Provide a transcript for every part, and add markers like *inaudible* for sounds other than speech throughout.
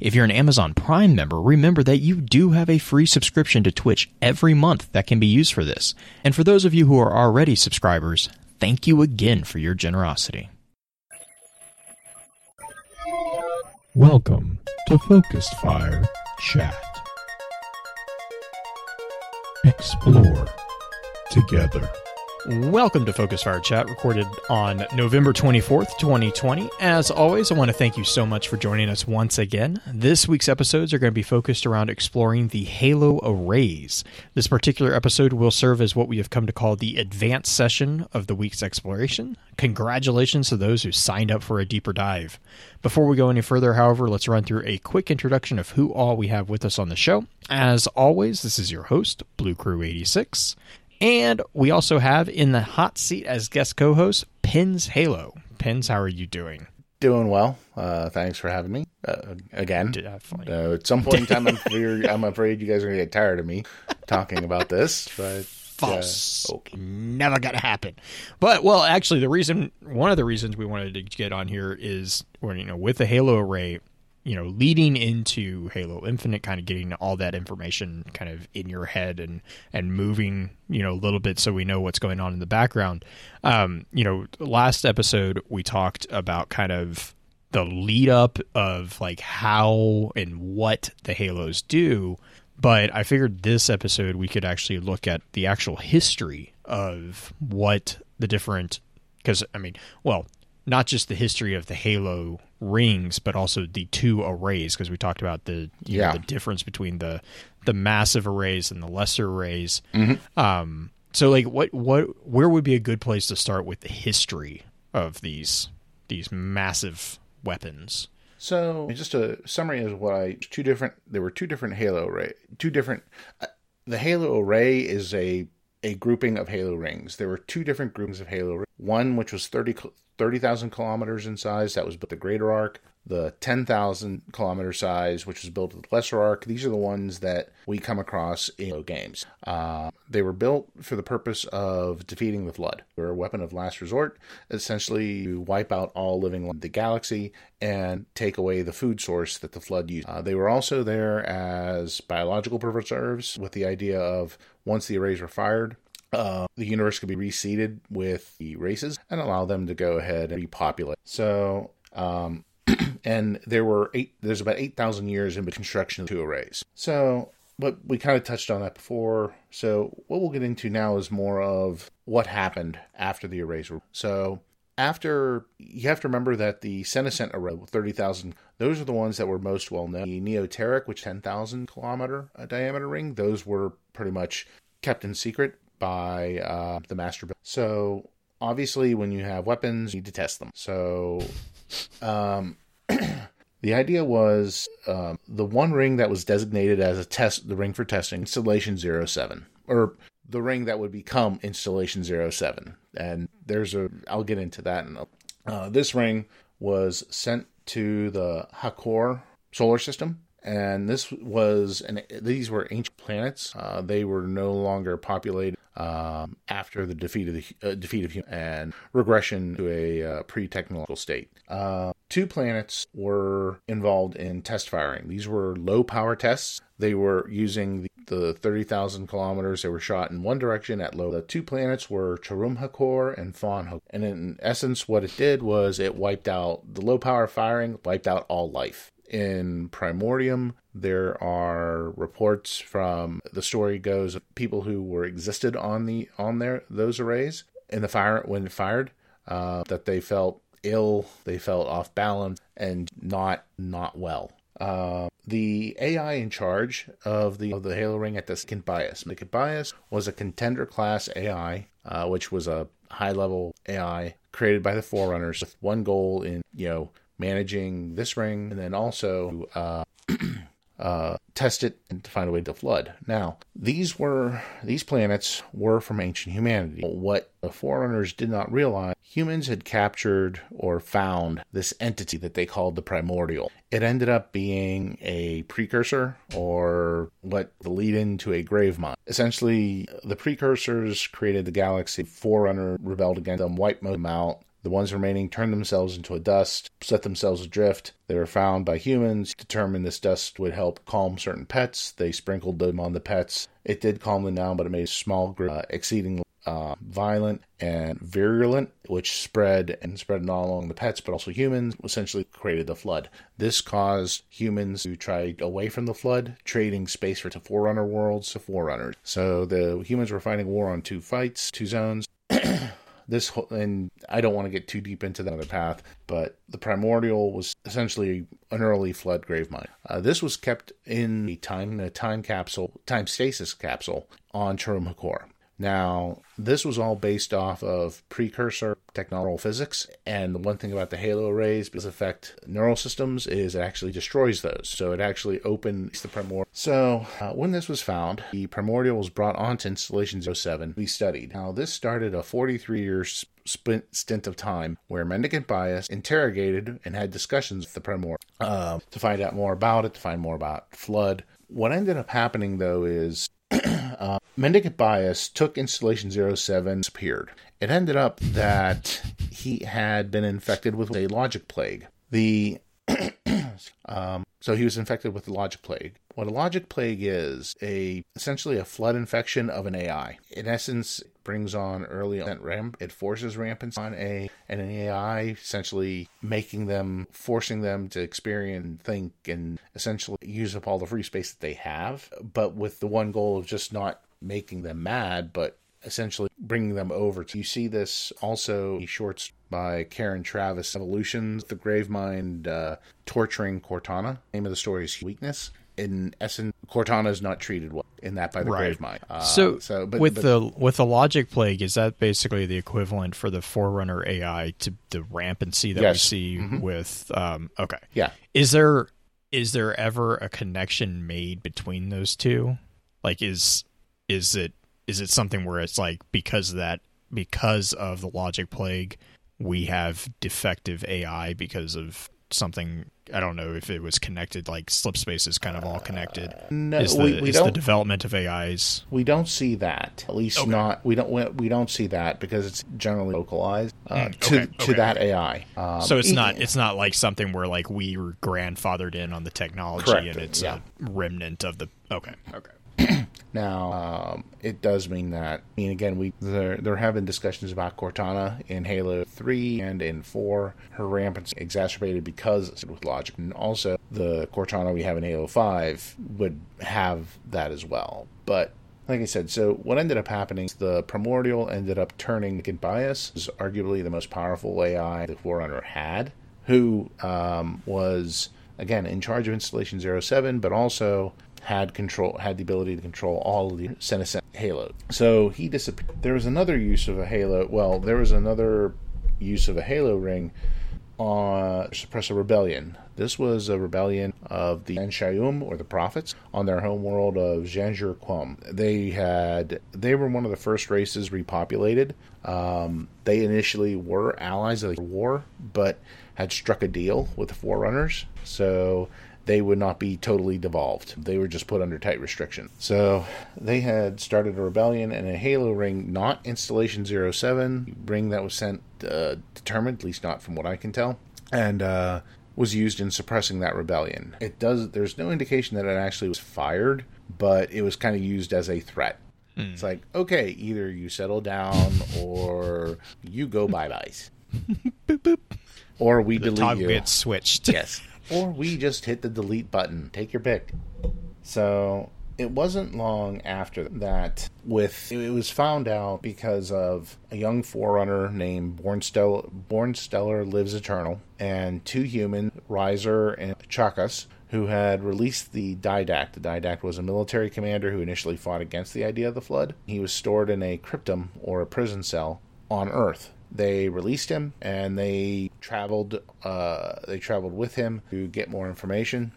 If you're an Amazon Prime member, remember that you do have a free subscription to Twitch every month that can be used for this. And for those of you who are already subscribers, thank you again for your generosity. Welcome to Focused Fire Chat. Explore together. Welcome to Focus Fire Chat, recorded on November 24th, 2020. As always, I want to thank you so much for joining us once again. This week's episodes are going to be focused around exploring the Halo arrays. This particular episode will serve as what we have come to call the advanced session of the week's exploration. Congratulations to those who signed up for a deeper dive. Before we go any further, however, let's run through a quick introduction of who all we have with us on the show. As always, this is your host, Blue Crew 86. And we also have in the hot seat as guest co host, Pins Halo. Pins, how are you doing? Doing well. Uh, thanks for having me uh, again. Definitely. Uh, at some point in time, I'm, *laughs* afraid, I'm afraid you guys are going to get tired of me talking about this, but false. Okay. Never gonna happen. But well, actually, the reason, one of the reasons we wanted to get on here is, you know, with the Halo array, you know, leading into Halo Infinite, kind of getting all that information kind of in your head and and moving, you know, a little bit so we know what's going on in the background. Um, you know, last episode we talked about kind of the lead up of like how and what the Halos do, but I figured this episode we could actually look at the actual history of what the different because I mean, well, not just the history of the Halo rings, but also the two arrays, because we talked about the yeah. Know, the difference between the the massive arrays and the lesser arrays. Mm-hmm. Um, so, like, what what where would be a good place to start with the history of these these massive weapons? So, just a summary of what I two different. There were two different Halo array, two different. Uh, the Halo array is a a grouping of Halo rings. There were two different groups of Halo. One which was 30, 30,000 kilometers in size, that was built the greater ark. The 10,000 kilometer size, which was built with the lesser ark, these are the ones that we come across in games. Uh, they were built for the purpose of defeating the Flood. They're a weapon of last resort, essentially to wipe out all living in the galaxy and take away the food source that the Flood used. Uh, they were also there as biological preserves with the idea of once the arrays were fired, uh, the universe could be reseeded with the races and allow them to go ahead and repopulate. So, um, *clears throat* and there were eight. There's about eight thousand years in the construction of two arrays. So, but we kind of touched on that before. So, what we'll get into now is more of what happened after the arrays were. So, after you have to remember that the senescent array, thirty thousand, those are the ones that were most well known. The Neoteric, which ten thousand kilometer uh, diameter ring, those were pretty much kept in secret by uh, the master builder. So obviously, when you have weapons, you need to test them. So um, *clears throat* the idea was um, the one ring that was designated as a test, the ring for testing, installation 07, or the ring that would become installation 07. And there's a, I'll get into that. In a, uh, this ring was sent to the Hakkor solar system and this was and these were ancient planets. Uh, they were no longer populated um, after the defeat of the uh, defeat of human and regression to a uh, pre-technological state. Uh, two planets were involved in test firing. These were low power tests. They were using the, the 30,000 kilometers. They were shot in one direction at low. The two planets were Charum Hakkor and Faun Hakkor. And in essence, what it did was it wiped out the low power firing, wiped out all life in Primordium. There are reports from the story goes of people who were existed on the on their those arrays in the fire when fired uh, that they felt ill, they felt off balance, and not not well. Uh, the AI in charge of the of the Halo Ring at the Skin Bias. The Bias was a contender class AI, uh, which was a high level AI created by the Forerunners with one goal in you know managing this ring, and then also uh, *clears throat* uh, test it and to find a way to flood. Now, these were these planets were from ancient humanity. What the Forerunners did not realize, humans had captured or found this entity that they called the primordial. It ended up being a precursor or what the lead into a Gravemind. Essentially, the precursors created the galaxy. Forerunner rebelled against them, wiped them out, the ones remaining turned themselves into a dust, set themselves adrift. They were found by humans, determined this dust would help calm certain pets. They sprinkled them on the pets. It did calm them down, but it made a small group uh, exceedingly uh, violent and virulent, which spread and spread not along the pets, but also humans, essentially created the flood. This caused humans to try away from the flood, trading space for Forerunner worlds to Forerunners. So the humans were fighting war on two fights, two zones. *clears throat* this whole, and I don't want to get too deep into that other path, but the primordial was essentially an early flood Gravemind. Uh, this was kept in a time a time capsule, time stasis capsule on Charum Hakkor. Now, this was all based off of precursor technological physics, and the one thing about the halo arrays because affect neural systems is it actually destroys those. So it actually opens the primordial. So uh, when this was found, the primordial was brought onto installation 07 to be studied. Now, this started a 43 year stint of time where Mendicant Bias interrogated and had discussions with the primordial uh, to find out more about it, to find more about flood. What ended up happening though is *clears throat* uh, Mendicant Bias took installation 07, disappeared. It ended up that he had been infected with a logic plague. The *clears throat* um, so he was infected with the logic plague. What a logic plague is a essentially a flood infection of an AI. In essence, brings on early ramp. It forces rampants on a and an AI, essentially making them, forcing them to experience, think, and essentially use up all the free space that they have. But with the one goal of just not making them mad, but essentially bringing them over. You see this also shorts by Karen Traviss, Evolutions, the Gravemind uh, torturing Cortana. The name of the story is Weakness. In essence, Cortana is not treated well in that by the right. Gravemind. Uh, so, so but, with but, the with the Logic Plague, is that basically the equivalent for the Forerunner AI to the rampancy that yes. we see Mhm. with? Um, okay, yeah, is there is there ever a connection made between those two? Like, is is it is it something where it's like because of that because of the logic plague we have defective AI because of something I don't know if it was connected like slip space is kind of all connected. no, is the, we, we is the don't development of AIs we don't see that. At least Okay. not we don't we, we don't see that because it's generally localized uh, Mm, to okay, to that AI. Um, so it's e- not it's not like something where like we were grandfathered in on the technology Correct, and it's yeah. a remnant of the okay okay *clears throat* Now, um, it does mean that. I mean, again, we there there have been discussions about Cortana in Halo Three and in Four. Her rampance exacerbated because with logic, and also the Cortana we have in Halo Five would have that as well. But like I said, so what ended up happening is the Primordial ended up turning Mendicant Bias, was arguably the most powerful AI the Forerunner had, who um, was again in charge of installation 07 but also had control had the ability to control all of the senescent halo so he disappeared there was another use of a halo well there was another use of a halo ring on suppress a rebellion this was a rebellion of the San'Shyuum or the prophets on their home world of Janjur Qom. They had they were one of the first races repopulated. Um, they initially were allies of the war, but had struck a deal with the Forerunners, so they would not be totally devolved. They were just put under tight restriction. So they had started a rebellion and a Halo ring, not installation 07, ring that was sent uh, determined, at least not from what I can tell, and uh, was used in suppressing that rebellion. It does. There's no indication that it actually was fired, but it was kind of used as a threat. It's like, okay, either you settle down or you go bye byes. *laughs* Or we the delete you. gets switched Yes. *laughs* or we just hit the delete button. Take your pick. So it wasn't long after that with it was found out because of a young forerunner named Bornstellar, Lives Eternal and two human, Riser and Chakas, who had released the Didact. The Didact was a military commander who initially fought against the idea of the flood. He was stored in a cryptum or a prison cell on Earth. They released him and they traveled. Uh, they traveled with him to get more information.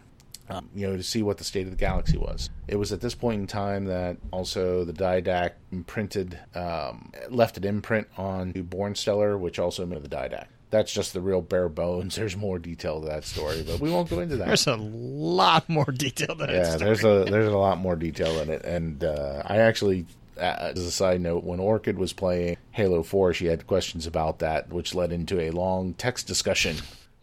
um, you know, to see what the state of the galaxy was. It was at this point in time that also the Didact imprinted, um, left an imprint on Bornstellar, which also made the Didact. That's just the real bare bones. *laughs* There's more detail to that story, but we won't go into that. There's a lot more detail than yeah, there's a there's a lot more detail in it, and uh, I actually as a side note, when Orchid was playing Halo 4, she had questions about that, which led into a long text discussion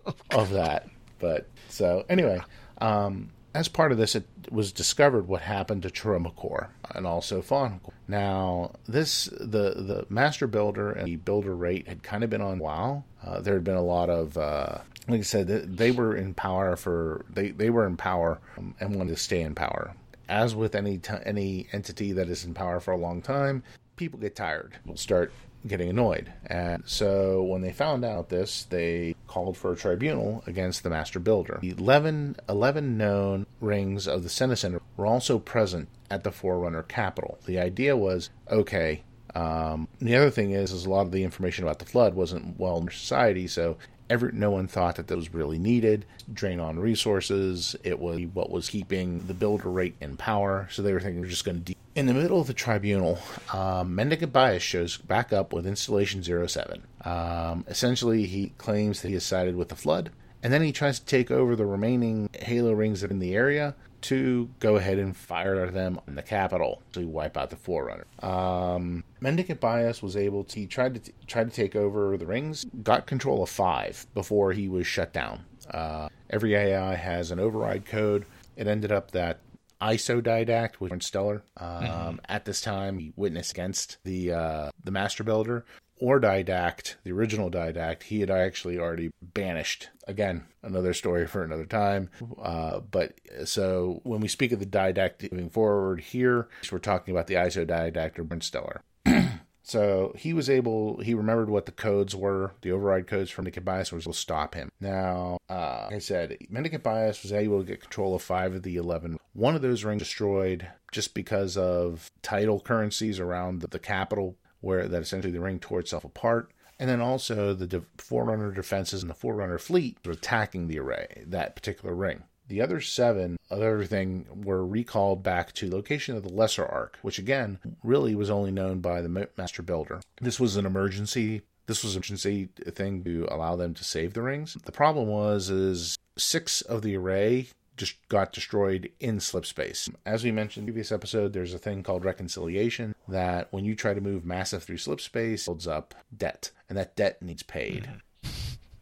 oh, of that. But so, anyway, um, as part of this, it was discovered what happened to Charum Hakkor and also Faun. Now, this the the master builder and the builder rate had kind of been on wow. Uh, there had been a lot of uh, like I said, they were in power for they they were in power um, and wanted to stay in power as with any t- any entity that is in power for a long time, people get tired. Will start getting annoyed. And so when they found out this, they called for a tribunal against the master builder. The 11, 11 known rings of the Senescent were also present at the Forerunner capital. The idea was okay. Um, the other thing is, is a lot of the information about the flood wasn't well in society, so Every, no one thought that that was really needed. Drain on resources. It was what was keeping the builder rate in power. So they were thinking we're just going to. De- in the middle of the tribunal, um, Mendicant Bias shows back up with Installation 07. Um, essentially, he claims that he has sided with the Flood, and then he tries to take over the remaining Halo rings that in the area to go ahead and fire them in the capital to wipe out the Forerunner. Um, Mendicant Bias was able to, he tried to, t- tried to take over the rings, got control of five before he was shut down. Uh, every AI has an override code. It ended up that ISO Didact, which was stellar. Um, mm-hmm. At this time, he witnessed against the uh, the Master Builder or Didact, the original Didact, he had actually already banished. Again, another story for another time. Uh, but so when we speak of the Didact moving forward here, we're talking about the ISO Didact or Bornstellar. *clears throat* So he was able, he remembered what the codes were, the override codes from Mendicant Bias able to stop him. Now, uh, like I said, Mendicant Bias was able to get control of five of the 11. One of those rings destroyed just because of title currencies around the, the capital where that essentially the ring tore itself apart. And then also the de- Forerunner defenses and the Forerunner fleet were attacking the array, that particular ring. The other seven of everything were recalled back to location of the Lesser Ark, which again really was only known by the Master Builder. This was an emergency. This was an emergency thing to allow them to save the rings. The problem was is six of the array just got destroyed in slip space. As we mentioned in the previous episode, there's a thing called reconciliation that when you try to move massive through slip space, builds up debt, and that debt needs paid. Mm-hmm.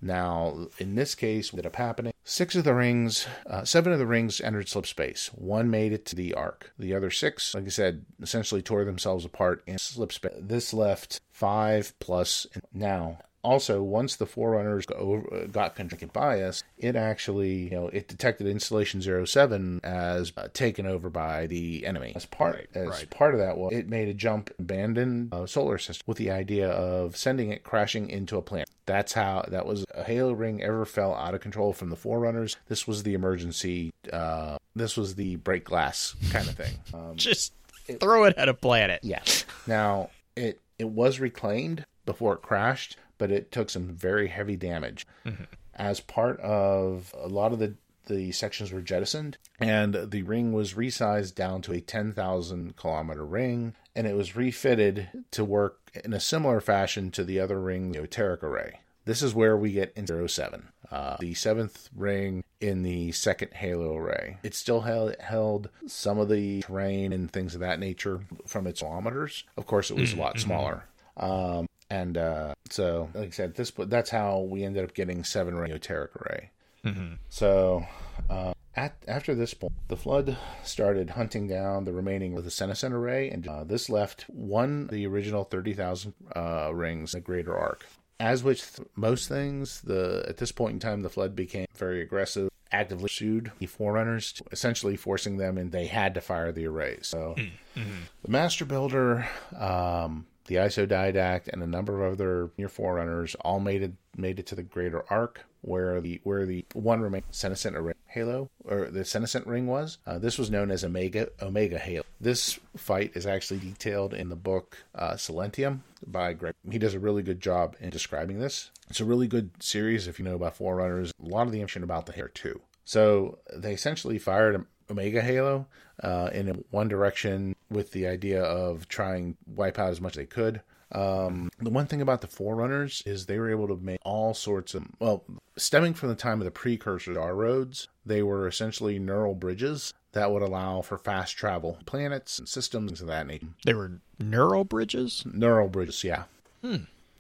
Now, in this case, what ended up happening? Six of the rings, uh, seven of the rings entered slip space. One made it to the Ark. The other six, like I said, essentially tore themselves apart in slip space. This left five plus. Now, also, once the Forerunners got Mendicant Bias, it actually, you know, it detected installation 07 as uh, taken over by the enemy. As part, right, as right. part of that, was it made a jump, abandoned uh, solar system with the idea of sending it crashing into a planet. That's how that was a Halo ring ever fell out of control from the Forerunners. This was the emergency. Uh, this was the break glass kind of thing. *laughs* Um, Just it, throw it at a planet. Yeah. Now it it was reclaimed before it crashed but it took some very heavy damage. Mm-hmm. As part of a lot of the the sections were jettisoned, and the ring was resized down to a 10,000 kilometer ring, and it was refitted to work in a similar fashion to the other ring, the Oteric array. This is where we get into 07, uh, the seventh ring in the second Halo array. It still held, held some of the terrain and things of that nature from its kilometers. Of course, it was a lot mm-hmm. smaller. Um, and uh, so, like I said, this that's how we ended up getting seven Oteric array. Mm-hmm. So, uh, at, after this point, the flood started hunting down the remaining of the Senescent array, and uh, this left one the original thirty thousand uh, rings, the Greater Ark. As with most things, the at this point in time, the flood became very aggressive actively pursued the Forerunners, essentially forcing them, and they had to fire the array. So mm-hmm. the Master Builder um, the ISO Didact, and a number of other near forerunners all made it made it to the greater ark where the where the one remaining senescent halo or the senescent ring was. Uh, this was known as Omega Omega Halo. This fight is actually detailed in the book uh, Silentium by Greg. He does a really good job in describing this. It's a really good series if you know about forerunners. A lot of the information about the hair too. So they essentially fired Omega Halo uh, in one direction with the idea of trying wipe out as much as they could. Um, the one thing about the Forerunners is they were able to make all sorts of, well, stemming from the time of the precursor our roads, they were essentially neural bridges that would allow for fast travel, planets and systems of that nature. They were neural bridges. Neural bridges, yeah.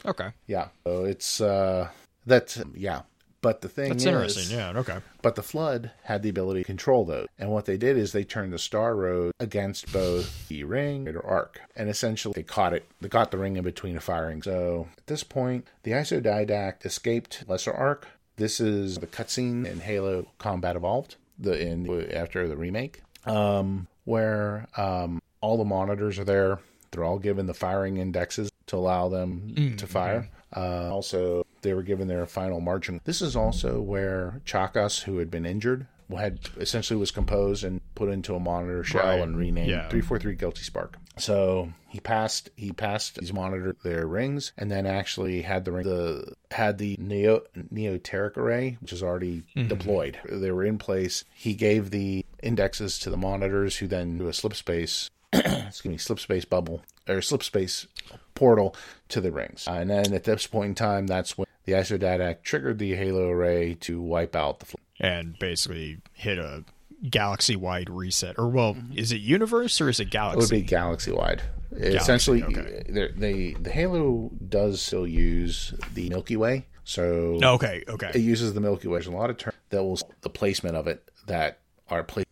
Okay, Yeah. So it's, uh, that's, yeah. But the thing that's is, interesting. Yeah. Okay. But the Flood had the ability to control those. And what they did is they turned the Star Road against both *laughs* the ring or arc. And essentially they caught it. They caught the ring in between the firing. So at this point, the Isodidact escaped Lesser Ark. This is the cutscene in Halo Combat Evolved, the in after the remake. Um, where um, all the monitors are there. They're all given the firing indexes to allow them to fire. Uh, also, they were given their final marching. This is also where Chakas, who had been injured, had essentially was composed and put into a monitor shell Right. and renamed Yeah. 343 Guilty Spark. So he passed he passed these monitor their rings and then actually had the ring the had the neo neoteric array which is already deployed. They were in place. He gave the indexes to the monitors who then do a slip space *clears throat* excuse me, slip space bubble or slip space portal to the rings. Uh, and then at this point in time, that's when the Isodidact triggered the Halo array to wipe out the. Fl- And basically hit a galaxy-wide reset. Or well, mhm. is it universe or is it galaxy? it would galaxy? be galaxy wide. Essentially, okay. they they the Halo does still use the Milky Way, so okay. Okay, it uses the Milky Way. There's a lot of terms that will the placement of it that are placed.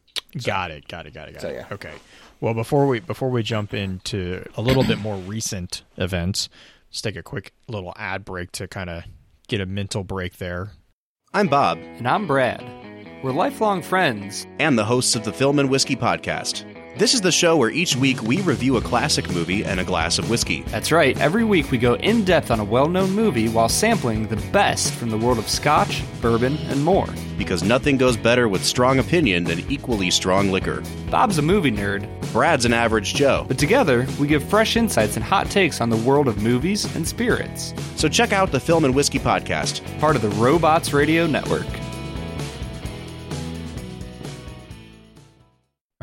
Got it. Got it. Got it. Got So, it. yeah. Okay. Well, before we before we jump into a little bit more recent events, let's take a quick little ad break to kind of get a mental break there. I'm Bob, And I'm Brad. We're lifelong friends. and the hosts of the Film and Whiskey Podcast. This is the show where each week we review a classic movie and a glass of whiskey. That's right, every week we go in depth on a well known movie while sampling the best from the world of scotch, bourbon, and more. Because nothing goes better with strong opinion than equally strong liquor. Bob's a movie nerd, Brad's an average Joe. but together we give fresh insights and hot takes on the world of movies and spirits. So check out the Film and Whiskey Podcast. Part of the Robots Radio Network.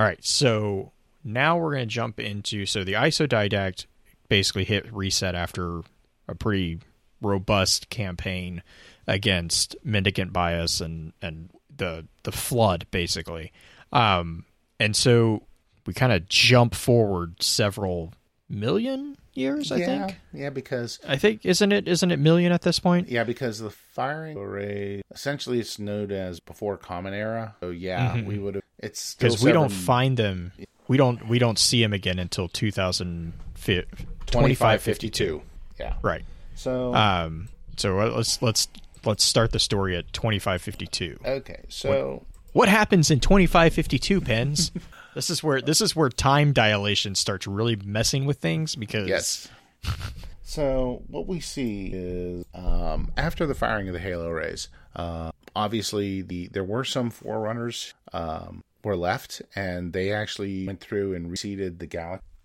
All right, so now we're going to jump into so the isodidact basically hit reset after a pretty robust campaign against mendicant bias and and the the flood basically. Um and so we kind of jump forward several million years, I yeah, think. yeah, because I think isn't it isn't it million at this point? Yeah, because the firing array essentially it's known as before Common Era. So yeah, we would have. It's Because we don't find them we don't we don't see him again until 2005 2552. Yeah. Right. So Um. So uh, let's let's let's start the story at twenty five fifty two. okay, so What happens in twenty five fifty two? Pens. *laughs* this is where this is where time dilation starts really messing with things because yes. *laughs* So what we see is um, after the firing of the Halo rays, uh, obviously the there were some forerunners um, were left, and they actually went through and reseeded the galaxy. *coughs*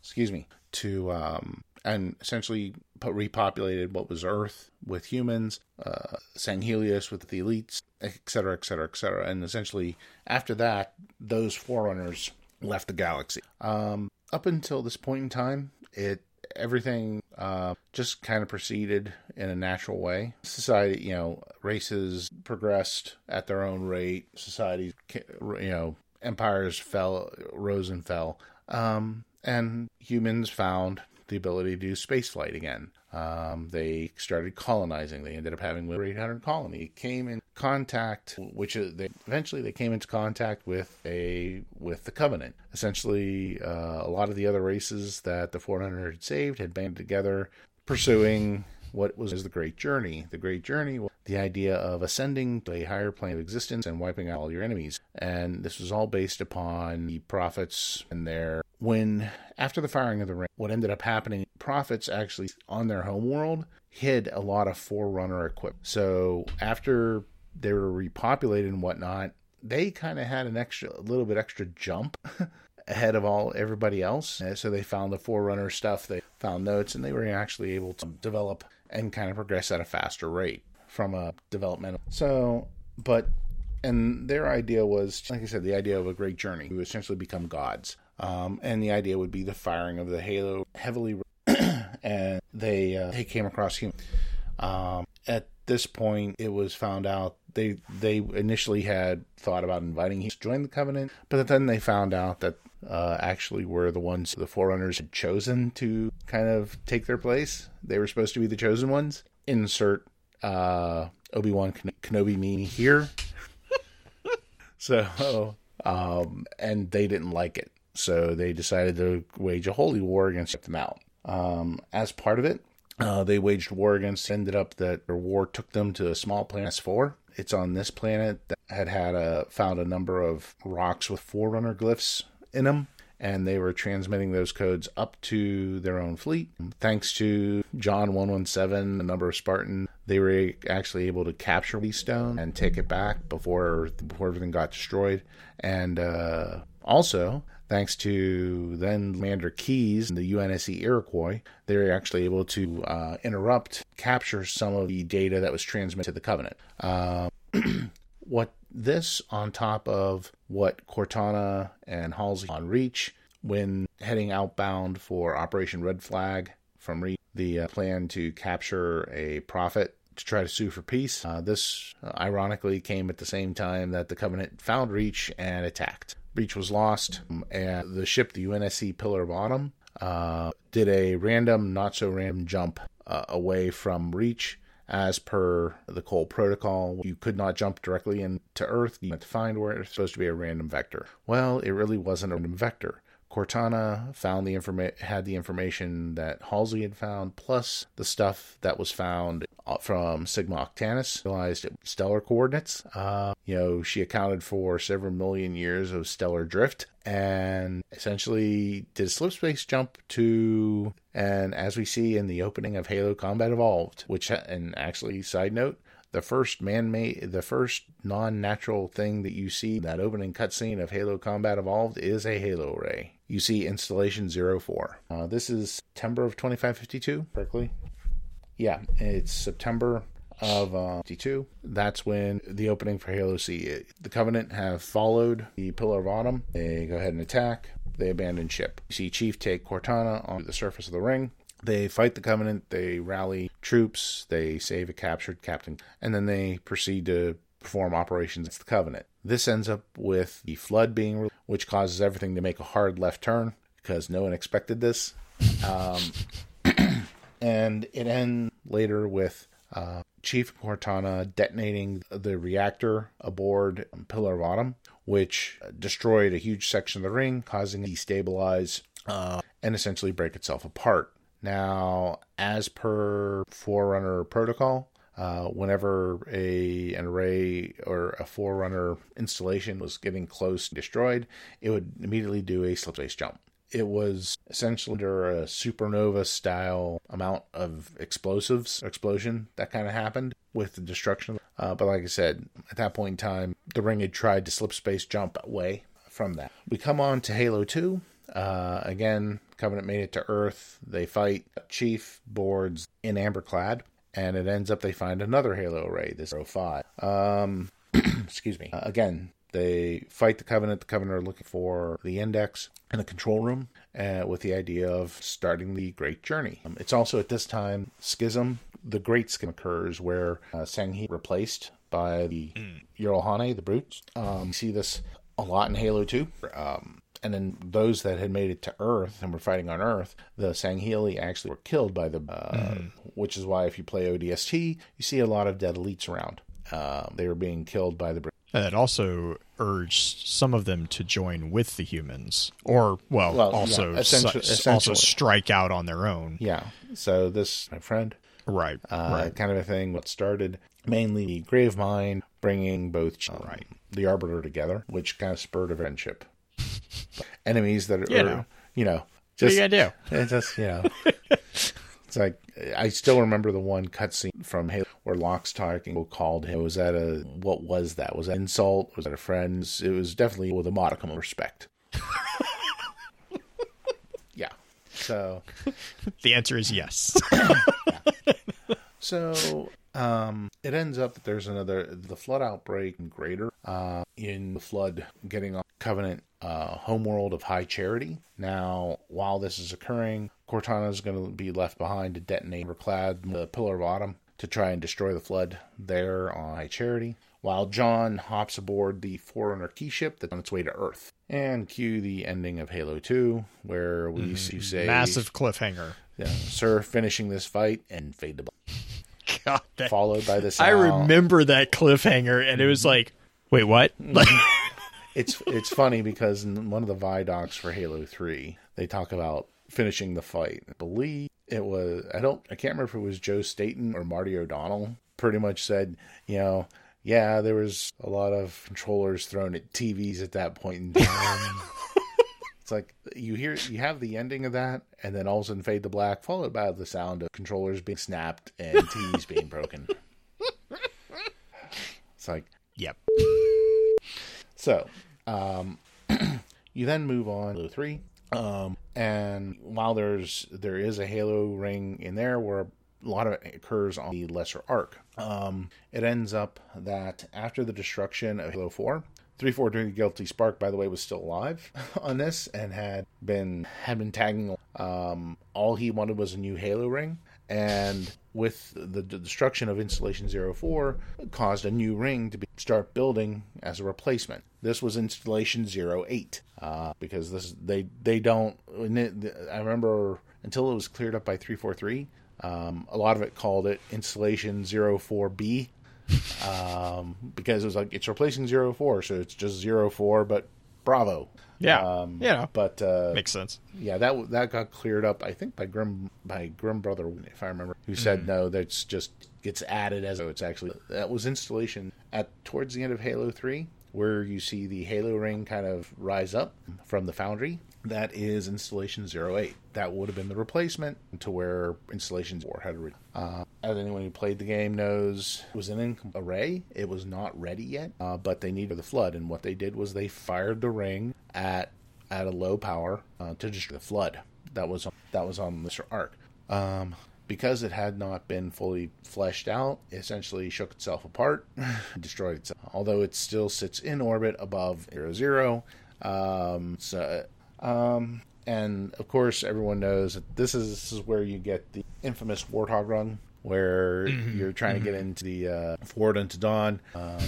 excuse me to um, and essentially po- repopulated what was Earth with humans, uh, Sanghelios with the elites, et cetera, et cetera, et cetera. And essentially after that, those forerunners left the galaxy. Um, up until this point in time, it everything uh, just kind of proceeded in a natural way. Society, you know, races progressed at their own rate. Societies, you know, empires fell, rose and fell, um, and humans found the ability to do space flight again. Um, they started colonizing. They ended up having over 800 colony. Came in contact, which is they, eventually they came into contact with a with the Covenant. Essentially, uh, a lot of the other races that the Forerunner had saved had banded together, pursuing what was the Great Journey. The Great Journey was the idea of ascending to a higher plane of existence and wiping out all your enemies. And this was all based upon the prophets and their. When, after the firing of the ring, what ended up happening, prophets actually, on their homeworld hid a lot of Forerunner equipment. So after they were repopulated and whatnot, they kind of had an extra, a little bit extra jump *laughs* ahead of all everybody else. And so they found the Forerunner stuff, they found notes, and they were actually able to develop and kind of progress at a faster rate from a developmental. So, but and their idea was, like I said, the idea of a great journey to essentially become gods. Um, and the idea would be the firing of the halo heavily, *clears throat* and they uh, they came across human. Um, at this point, it was found out they they initially had thought about inviting him to join the covenant, but then they found out that uh, actually were the ones the forerunners had chosen to kind of take their place. They were supposed to be the chosen ones. Insert uh, Obi Wan Kenobi meme here. *laughs* so, um, and they didn't like it, so they decided to wage a holy war against them out. Um, as part of it, uh, they waged war against. Ended up that their war took them to a small planet S4. It's on this planet that had had a found a number of rocks with Forerunner glyphs in them, and they were transmitting those codes up to their own fleet. Thanks to John 117, a number of Spartans, they were actually able to capture Stone and take it back before before everything got destroyed. And uh, also, thanks to then Commander Keyes and the UNSC Iroquois, they were actually able to uh, interrupt, capture some of the data that was transmitted to the Covenant. Uh, *clears throat* what this on top of what Cortana and Halsey on Reach when heading outbound for Operation Red Flag from Reach, the uh, plan to capture a prophet to try to sue for peace. Uh, this uh, ironically came at the same time that the Covenant found Reach and attacked. Reach was lost, um, and the ship, the UNSC Pillar of Autumn, uh, did a random, not so random jump uh, away from Reach as per the Cole protocol, you could not jump directly into Earth. You had to find where it's supposed to be a random vector. Well, it really wasn't a random vector. Cortana found the informa- had the information that Halsey had found, plus the stuff that was found uh, from Sigma Octanus. Realized stellar coordinates. Uh, you know, she accounted for several million years of stellar drift, and essentially did a slip space jump to. And as we see in the opening of Halo Combat Evolved, which, and actually, side note, the first man-made, the first non-natural thing that you see in that opening cutscene of Halo Combat Evolved is a Halo ray. You see installation 04. Uh, this is September of 2552, correctly? Yeah, it's September of uh, 52. That's when the opening for Halo C. The Covenant have followed the Pillar of Autumn. They go ahead and attack. They abandon ship. You see Chief take Cortana on the surface of the ring. They fight the Covenant. They rally troops. They save a captured captain, and then they proceed to perform operations against the Covenant. This ends up with the flood being, which causes everything to make a hard left turn because no one expected this. Um, *clears throat* and it ends later with uh, Chief Cortana detonating the reactor aboard Pillar of Autumn, which destroyed a huge section of the ring, causing it to destabilize uh, and essentially break itself apart. Now, as per Forerunner protocol, uh, whenever a an array or a forerunner installation was getting close destroyed, it would immediately do a slip space jump. It was essentially under a supernova style amount of explosives explosion that kind of happened with the destruction. Uh, but like I said, at that point in time, the ring had tried to slip space jump away from that. We come on to Halo 2. Uh, again, Covenant made it to Earth. They fight Chief boards In Amber Clad and it ends up they find another Halo array, this 05. Um, *clears throat* excuse me. Uh, again, they fight the Covenant. The Covenant are looking for the Index in the control room uh, with the idea of starting the Great Journey. Um, it's also at this time Schism, the Great Schism occurs where uh, Sangheili replaced by the mm. The Brutes. Um, you see this a lot in Halo 2. Um, and then those that had made it to Earth and were fighting on Earth, the Sangheili actually were killed by the, uh, mm-hmm. which is why if you play ODST, you see a lot of dead elites around. Uh, they were being killed by the. And it also urged some of them to join with the humans, or well, well also yeah, essentially, su- also strike out on their own. Yeah. So this, my friend, right, uh, right, kind of a thing. What started mainly Grave Gravemind bringing both um, right. the Arbiter together, which kind of spurred a friendship enemies that are, you know, you know just what you do. *laughs* It's just you know, *laughs* it's like I still remember the one cutscene from Halo where Locke's talking called him. Was that a what was that? Was that insult? Was that a friend's? It was definitely with a modicum of respect. *laughs* yeah. So the answer is yes. yeah. So um, it ends up that there's another the flood outbreak in greater uh, in the flood, getting on Covenant uh, homeworld of High Charity. Now, while this is occurring, Cortana is going to be left behind to detonate clad the Pillar of Autumn to try and destroy the flood there on High Charity. While John hops aboard the Forerunner key ship that's on its way to Earth. And cue the ending of Halo 2, where we see say Massive cliffhanger. yeah, Sir finishing this fight and fade to black. God, that- Followed by the I remember that cliffhanger, and it was mm-hmm. like, wait, what? Mm-hmm. Like, it's it's funny because in one of the Vidocs for Halo Three, they talk about finishing the fight. I believe it was I don't I can't remember if it was Joe Staten or Marty O'Donnell. Pretty much said, you know, yeah, there was a lot of controllers thrown at TVs at that point in time. *laughs* it's like you hear you have the ending of that, and then all of a sudden fade to black, followed by the sound of controllers being snapped and TVs being broken. It's like yep. so, um, *clears throat* you then move on to three, um, and while there's there is a Halo ring in there where a lot of it occurs on the Lesser Ark, um, it ends up that after the destruction of Halo Four. 343 Guilty Spark, by the way, was still alive *laughs* on this and had been had been tagging. Um, all he wanted was a new Halo ring, and with the, the destruction of Installation 04, caused a new ring to be, start building as a replacement. This was Installation 08 uh, because this they they don't. I remember until it was cleared up by 343. Um, a lot of it called it Installation 04B um, because it was like it's replacing zero four, so it's just zero four, but Bravo. Yeah. Um, know, But uh, makes sense. yeah, that that got cleared up. I think by Grim by Grim Brother, if I remember, who said no, that's just gets added as though it's actually that was installation at towards the end of Halo Three, where you see the Halo ring kind of rise up from the foundry. That is installation 08. That would have been the replacement to where installation 4 had. Re- uh, as anyone who played the game knows, it was an array. It was not ready yet, uh, but they needed the flood, and what they did was they fired the ring at at a low power uh, to destroy the flood. That was that was on Mr. Ark. Um, because it had not been fully fleshed out, it essentially shook itself apart, *laughs* destroyed itself. Although it still sits in orbit above zero zero. Um, so, um, and of course, everyone knows that this is this is where you get the infamous Warthog run, where you're trying to get into the uh, Forward Unto Dawn, um,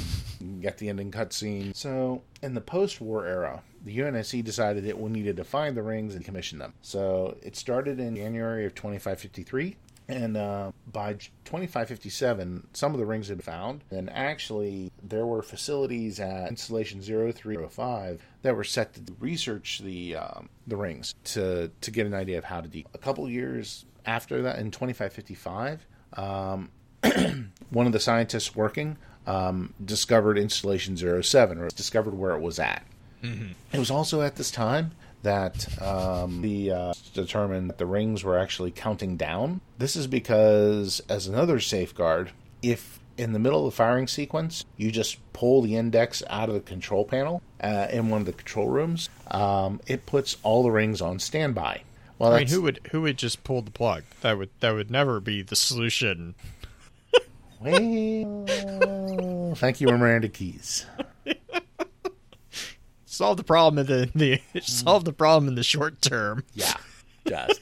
you get the ending cutscene. So, in the post-war era, the UNSC decided it we needed to find the rings and commission them. So, it started in January of 2553. And uh, by 2557, some of the rings had been found. And actually, there were facilities at installation 0305 that were set to research the um, the rings to to get an idea of how to deal. A couple years after that, in 2555, um, *clears throat* one of the scientists working um, discovered installation 07 or discovered where it was at. It was also at this time that um, the uh, determined that the rings were actually counting down. This is because, as another safeguard, if in the middle of the firing sequence you just pull the index out of the control panel uh, in one of the control rooms, um, it puts all the rings on standby. Well, I mean, who would who would just pull the plug? That would that would never be the solution. *laughs* Well, thank you, Miranda Keyes. Solve the problem in the, the *laughs* solve the problem in the short term. Yeah, *laughs* just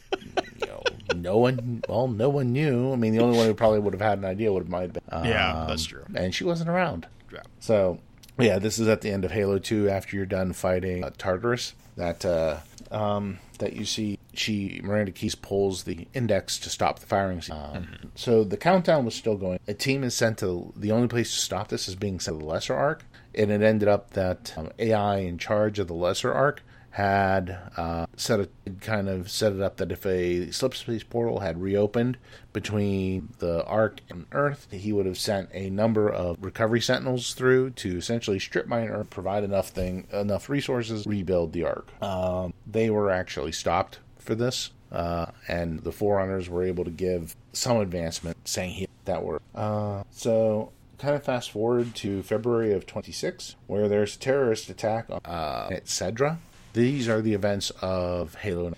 you know, no one. Well, no one knew. I mean, the only one who probably would have had an idea would have might have been. Yeah, um, that's true. And she wasn't around. Yeah. So, yeah, this is at the end of Halo Two after you're done fighting uh, Tartarus. That uh, um, that you see, she Miranda Keyes pulls the index to stop the firing. Um, Mm-hmm. So the countdown was still going. A team is sent to the only place to stop this is being sent to the Lesser Ark, and it ended up that um, AI in charge of the Lesser Ark had uh, set it kind of set it up that if a slip space portal had reopened between the Ark and Earth, he would have sent a number of recovery sentinels through to essentially strip mine Earth, provide enough thing enough resources, rebuild the Ark. Um, they were actually stopped for this, uh, and the Forerunners were able to give some advancement, saying he, that were uh, so kind of fast forward to February of 26, where there's a terrorist attack on, uh, at Sedra. These are the events of Halo.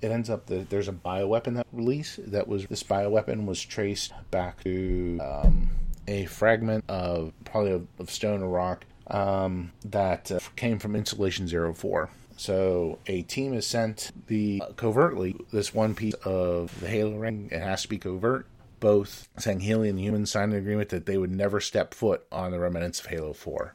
It ends up that there's a bioweapon that release that was this bioweapon was traced back to um, a fragment of probably of, of stone or rock um, that uh, came from Installation 04. So a team is sent the uh, covertly this one piece of the Halo ring. It has to be covert. Both Sangheili and humans signed an agreement that they would never step foot on the remnants of Halo 4.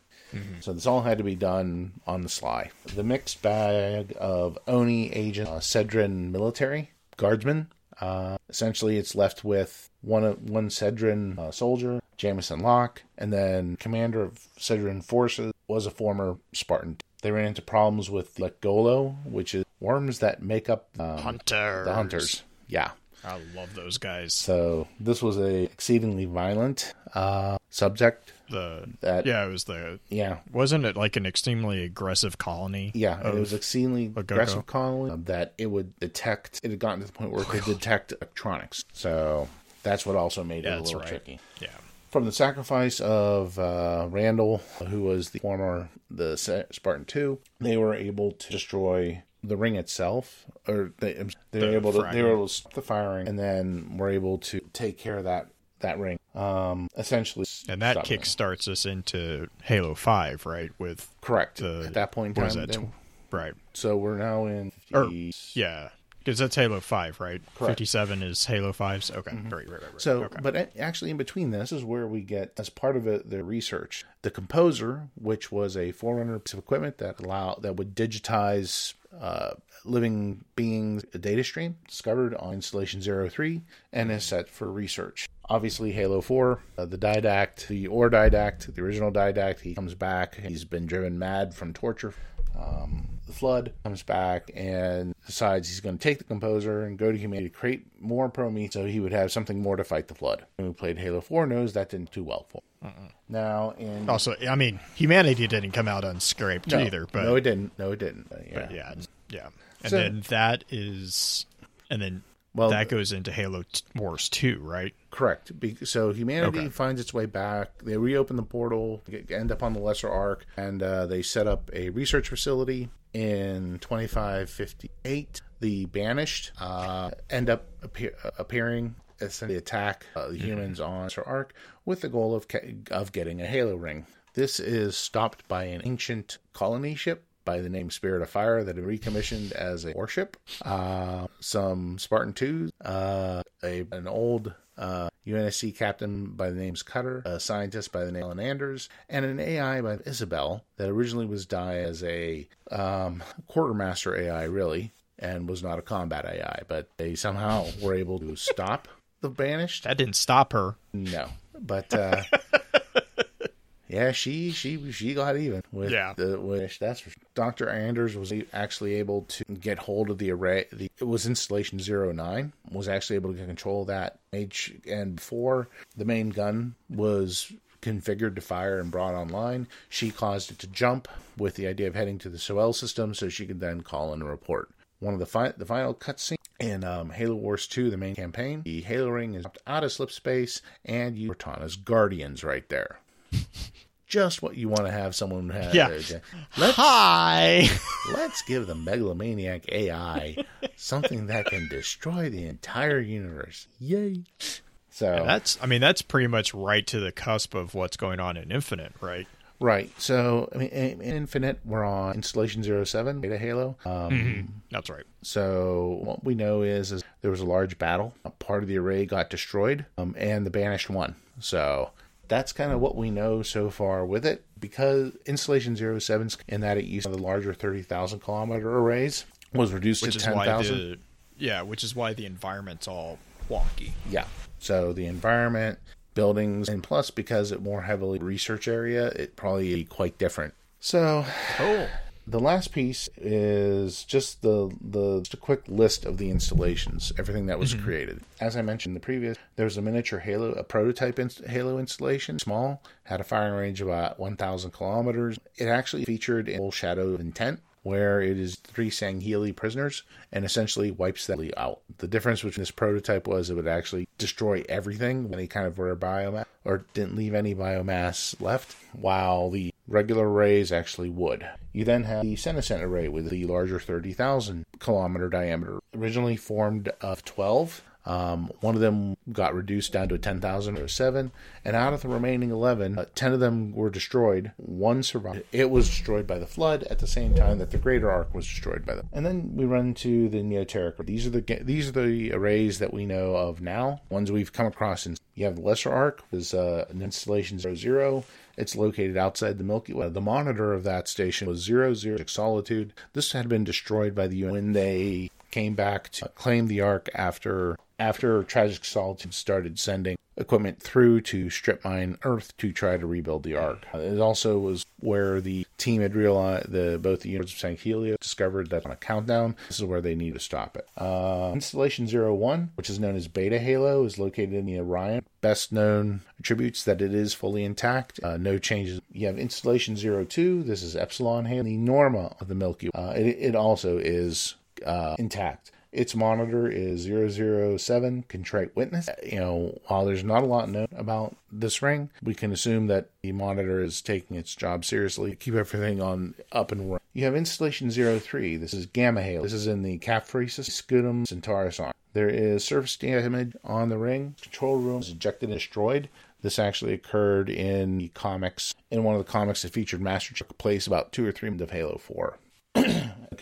So this all had to be done on the sly. The mixed bag of Oni agent, uh, Sedran military guardsmen. Uh, essentially, it's left with one one Sedran uh, soldier, Jameson Locke, and then commander of Sedran forces was a former Spartan. They ran into problems with the Golo, which is worms that make up um, Hunters. the hunters. Yeah. I love those guys. So this was a exceedingly violent uh, subject. The That- yeah, it was the Yeah, wasn't it like an extremely aggressive colony? Yeah, it was exceedingly aggressive colony uh, that it would detect. It had gotten to the point where it could detect electronics. So that's what also made Yeah, it a little right. tricky. yeah. From the sacrifice of uh, Randall, who was the former the Spartan Two, they were able to destroy the ring itself, or they they were The able to they were able to stop the firing, and then were able to take care of that that ring. Um, essentially, And that kickstarts us into Halo Five, right? With correct the at that point in time. that? then- right. so we're now in Or yeah, because that's Halo Five, right? Correct. Fifty-seven is Halo 5's. Okay, right, right, right, right. So, okay. but actually, in between this is where we get, as part of it, the research, the composer, which was a forerunner piece of equipment that allow that would digitize uh, living beings a data stream, discovered on installation 03 and is set for research. Obviously, Halo 4, uh, the Didact, the Or Didact, the original Didact, he comes back. He's been driven mad from torture. Um, the Flood comes back and decides he's going to take the composer and go to humanity to create more Prometheus so he would have something more to fight the Flood. And who played Halo 4 knows that didn't do well for him. Now, in. also, I mean, humanity didn't come out unscraped no, either, but no, it didn't. No, it didn't. Uh, yeah. But yeah, yeah. And So- then that is, and then Well, that goes into Halo Wars 2, right? Correct. So humanity Okay. finds its way back. They reopen the portal, end up on the Lesser Ark, and uh, they set up a research facility in 2558. The Banished uh, end up appear- uh, appearing, essentially attack uh, the humans on Lesser Ark with the goal of ca- of getting a Halo ring. This is stopped by an ancient colony ship by the name Spirit of Fire that is recommissioned as a warship. Uh, some Spartan 2s, uh, a, an old uh, UNSC captain by the name's Cutter, a scientist by the name Ellen Anders, and an AI by Isabel that originally was die as a um, quartermaster AI, really, and was not a combat AI, but they somehow were able to stop the banished. That didn't stop her. No, but uh, *laughs* yeah, she she she got even with Yeah. the with that's for, sure. Dr. Anders was actually able to get hold of the array. The it was installation 09 was actually able to get control of that H and before the main gun was configured to fire and brought online, she caused it to jump with the idea of heading to the Sol system so she could then call in a report. One of the fi- the final cutscene in um, Halo Wars 2, the main campaign, the Halo ring is out of slip space, and you Cortana's Guardians right there. Just what you want to have someone have. Yeah. Let's, Hi. *laughs* let's give the megalomaniac AI something that can destroy the entire universe. Yay! So that's, I mean, that's pretty much right to the cusp of what's going on in Infinite, right? right. So I mean, in in Infinite, we're on installation 07, Beta Halo. Um, That's right. So what we know is, is there was a large battle. A part of the array got destroyed, um, and the banished won. So that's kind of what we know so far with it. Because installation 07 in that it used the larger 30,000 kilometer arrays was reduced Which to is why 10,000. yeah, which is why the environment's all wonky. Yeah. So the environment, buildings, and plus because it more heavily research area, it probably be quite different. So Oh, The last piece is just the the just a quick list of the installations, everything that was mm-hmm. created. As I mentioned in the previous, there was a miniature Halo, a prototype inst- Halo installation, small, had a firing range of about 1,000 kilometers. It actually featured a full Shadow of Intent, where it is three Sangheili prisoners and essentially wipes them out. The difference between this prototype was it would actually destroy everything, any kind of rare biomass, or didn't leave any biomass left, while the regular arrays actually would. You then have the Senescent array with the larger 30,000 kilometer diameter, originally formed of 12 Um, one of them got reduced down to a 10,000 or 7, and out of the remaining 11, uh, 10 of them were destroyed. One survived. It was destroyed by the flood at the same time that the greater ark was destroyed by them. And then we run to the Neoteric. These are the these are the arrays that we know of now. Ones we've come across. In you have the lesser ark was uh, an installation 00. It's located outside the Milky Way. The monitor of that station was 00 Solitude. This had been destroyed by the UN when they came back to claim the Ark after after Tragic Solitude started sending equipment through to strip mine Earth to try to rebuild the Ark. It also was where the team had realized the both the units of Sangheili discovered that on a countdown, this is where they need to stop it. Uh, Installation 01, which is known as Beta Halo, is located in the Orion. Best known attributes that it is fully intact, uh, no changes. You have Installation 02, this is Epsilon Halo, the Norma of the Milky Way. Uh, it, it also is uh, intact. Its monitor is 007 Contrite Witness. Uh, you know, while there's not a lot known about this ring, we can assume that the monitor is taking its job seriously. Keep everything on up and running. You have installation 03. This is Gamma Halo. This is in the Capphresis Scutum Centaurus arm. There is surface damage on the ring. Control room is ejected and destroyed. This actually occurred in the comics. In one of the comics that featured Master Chief, place about two or three of Halo 4.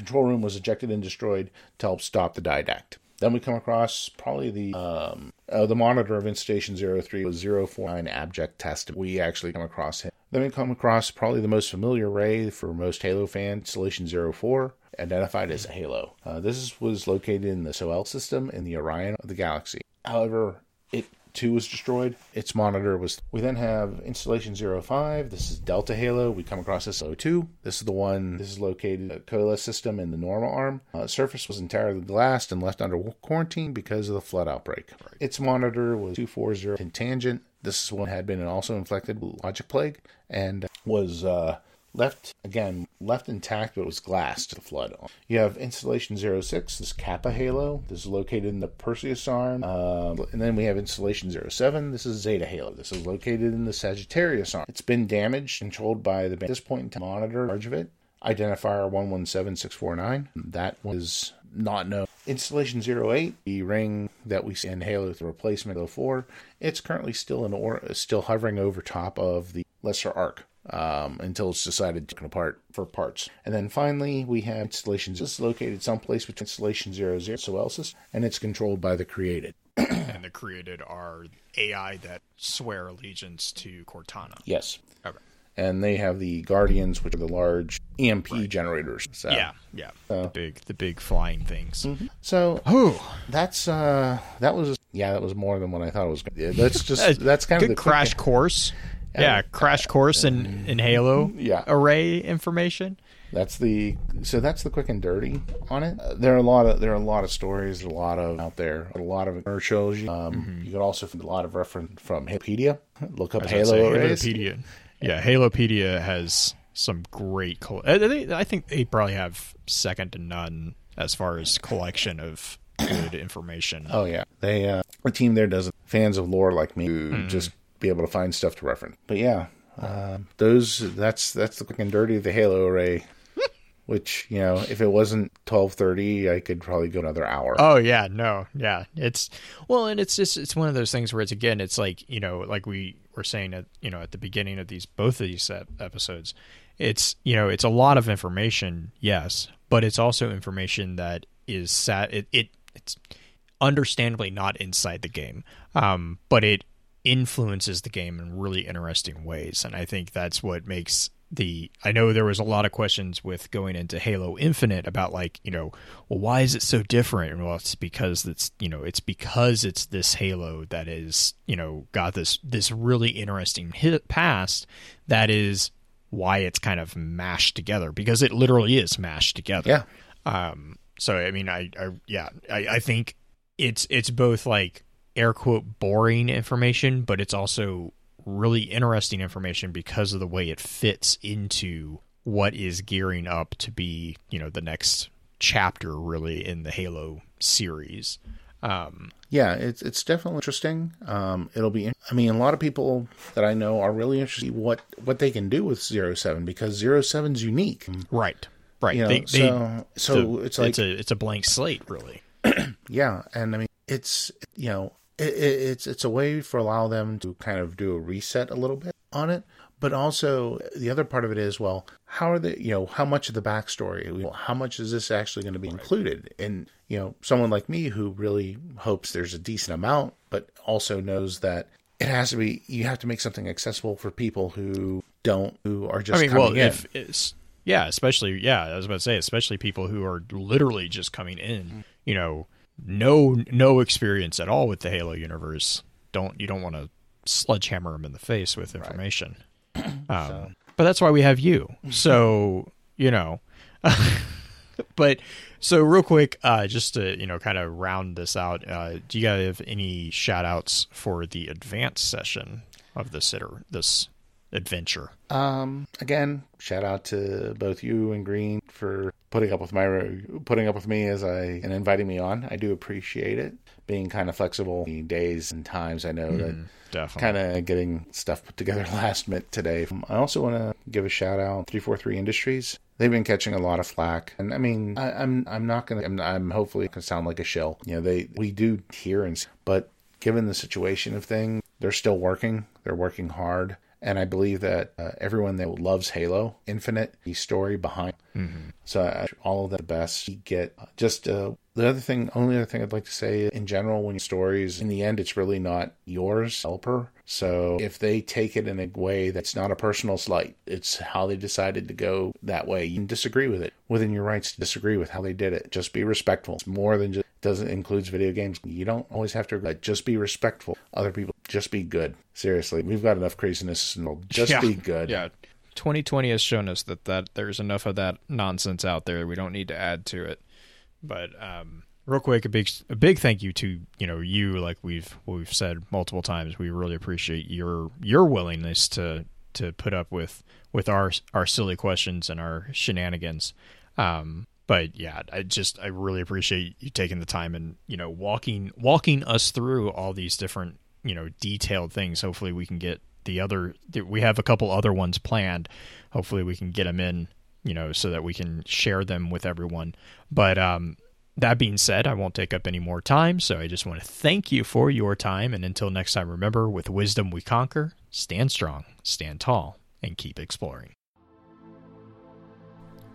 Control room was ejected and destroyed to help stop the didact. Then we come across probably the um, uh, the monitor of Instation 03 was 049 Abject Test. We actually come across him. Then we come across probably the most familiar Ray for most Halo fans, Installation 04, identified as Halo. Uh, this was located in the SOL system in the Orion of the galaxy. However, it too was destroyed. Its monitor was. We then have installation 05. This is Delta Halo. We come across this 02. This is the one. This is located at Coalesce system in the normal arm. Uh, surface was entirely glassed and left under quarantine because of the flood outbreak. Its monitor was 240 tangent. This one had been also infected with logic plague and was uh, left again left intact but it was glassed to the flood. You have installation 06 this kappa halo. This is located in the perseus arm uh, and then we have installation 07 this is zeta halo. This is located in the sagittarius arm. It's been damaged controlled by the at this point in time monitor charge of it. Identifier 117649 that was not known. Installation 08 the ring that we see in halo the replacement 04 it's currently still in or still hovering over top of the lesser ark um, until it's decided to come apart for parts. And then finally, we have installations. This is located someplace between installation 00 Soelsis, and it's controlled by the created. *clears throat* and the created are AI that swear allegiance to Cortana. Yes. Okay. And they have the Guardians, which are the large EMP generators. So, Yeah, yeah. the big, the big flying things. So Oh, that's uh that was yeah that was more than what I thought it was. That's just *laughs* that's kind of the crash course. Yeah, crash course in in Halo. Yeah. array information. That's the so that's the quick and dirty on it. Uh, there are a lot of there are a lot of stories, a lot of out there, a lot of commercials. Um, You can also find a lot of reference from Halopedia. Look up Halo say arrays. Halopedia. Yeah, Halopedia has some great. Col- I, think, I think they probably have second to none as far as collection of good information. Oh yeah, they uh, the team there does fans of lore like me who Mm-hmm. just be able to find stuff to reference. But yeah, um, those that's that's the quick and dirty of the Halo array. *laughs* Which you know, if it wasn't twelve thirty, I could probably go another hour. Oh yeah, no, yeah. It's well, and it's just it's one of those things where it's again, it's like you know, like we were saying at you know at the beginning of these both of these episodes, it's you know it's a lot of information, yes, but it's also information that is sat it, it it's understandably not inside the game, um, but it influences the game in really interesting ways, and I think that's what makes the I know there was a lot of questions with going into Halo Infinite about like, you know, well why is it so different? And well, it's because it's, you know, it's because it's this Halo that is, you know, got this this really interesting hit past that is why it's kind of mashed together because it literally is mashed together. Yeah. Um so I mean I, I yeah, I, I think it's it's both like air quote boring information, but it's also really interesting information because of the way it fits into what is gearing up to be, you know, the next chapter really in the Halo series. Um, Yeah, it's it's definitely interesting. Um, it'll be. I mean, a lot of people that I know are really interested in what what they can do with Zero Seven because Zero Seven's unique. right, right. You know, They- they- so so the- it's like it's a it's a blank slate, really. *clears throat* yeah, and I mean, it's you know it, it's it's a way for allow them to kind of do a reset a little bit on it. But also the other part of it is well how are the you know how much of the backstory how much is this actually going to be included? And you know someone like me who really hopes there's a decent amount but also knows that it has to be you have to make something accessible for people who don't who are just I mean, coming well, in. if it's yeah, especially yeah, I was about to say, especially people who are literally just coming in, mm-hmm. you know, no no experience at all with the Halo universe. Don't you don't want to sledgehammer them in the face with information. *clears throat* Um, But that's why we have you. So you know, *laughs* but so real quick, uh, just to you know, kind of round this out. Uh, do you guys have any shout outs for the advanced session of this sitter this adventure? Um, again, shout out to both you and Green for putting up with my putting up with me as I and inviting me on. I do appreciate it. Being kind of flexible in days and times. I know that Definitely. kind of getting stuff put together *laughs* last minute today. I also want to give a shout out 343 Industries. They've been catching a lot of flack, and I mean, I, I'm I'm not gonna I'm, I'm hopefully gonna sound like a shill. You know, they we do hear and s- but given the situation of things, they're still working. They're working hard. And I believe that uh, everyone that loves Halo Infinite, the story behind. So I, all of the best. You get uh, just uh, the other thing. Only other thing I'd like to say in general, when stories in the end, it's really not yours, helper. So if they take it in a way that's not a personal slight, it's how they decided to go that way. You can disagree with it within your rights to disagree with how they did it. Just be respectful. It's more than just doesn't includes video games. You don't always have to like, just be respectful. Other people just be good. Seriously, we've got enough craziness And we'll Just Yeah. be good. Yeah. 2020 has shown us that, that there's enough of that nonsense out there. We don't need to add to it. But um, real quick, a big a big thank you to you know you like we've we've said multiple times. We really appreciate your your willingness to to put up with with our our silly questions and our shenanigans. Um, but yeah, I just I really appreciate you taking the time and you know walking walking us through all these different you know detailed things. Hopefully, we can get the other. We have a couple other ones planned. Hopefully, we can get them in. You know, so that we can share them with everyone. But um, that being said, I won't take up any more time. So I just want to thank you for your time. And until next time, remember with wisdom we conquer, stand strong, stand tall, and keep exploring.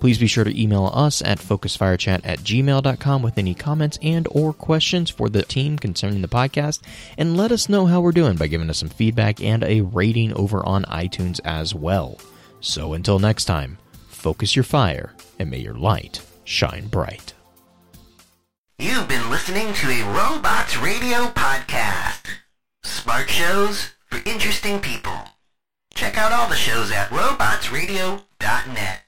Please be sure to email us at focusfirechat at gmail.com with any comments and or questions for the team concerning the podcast, and let us know how we're doing by giving us some feedback and a rating over on iTunes as well. So until next time, focus your fire and may your light shine bright. You've been listening to a Robots Radio podcast. Smart shows for interesting people. Check out all the shows at robotsradio.net.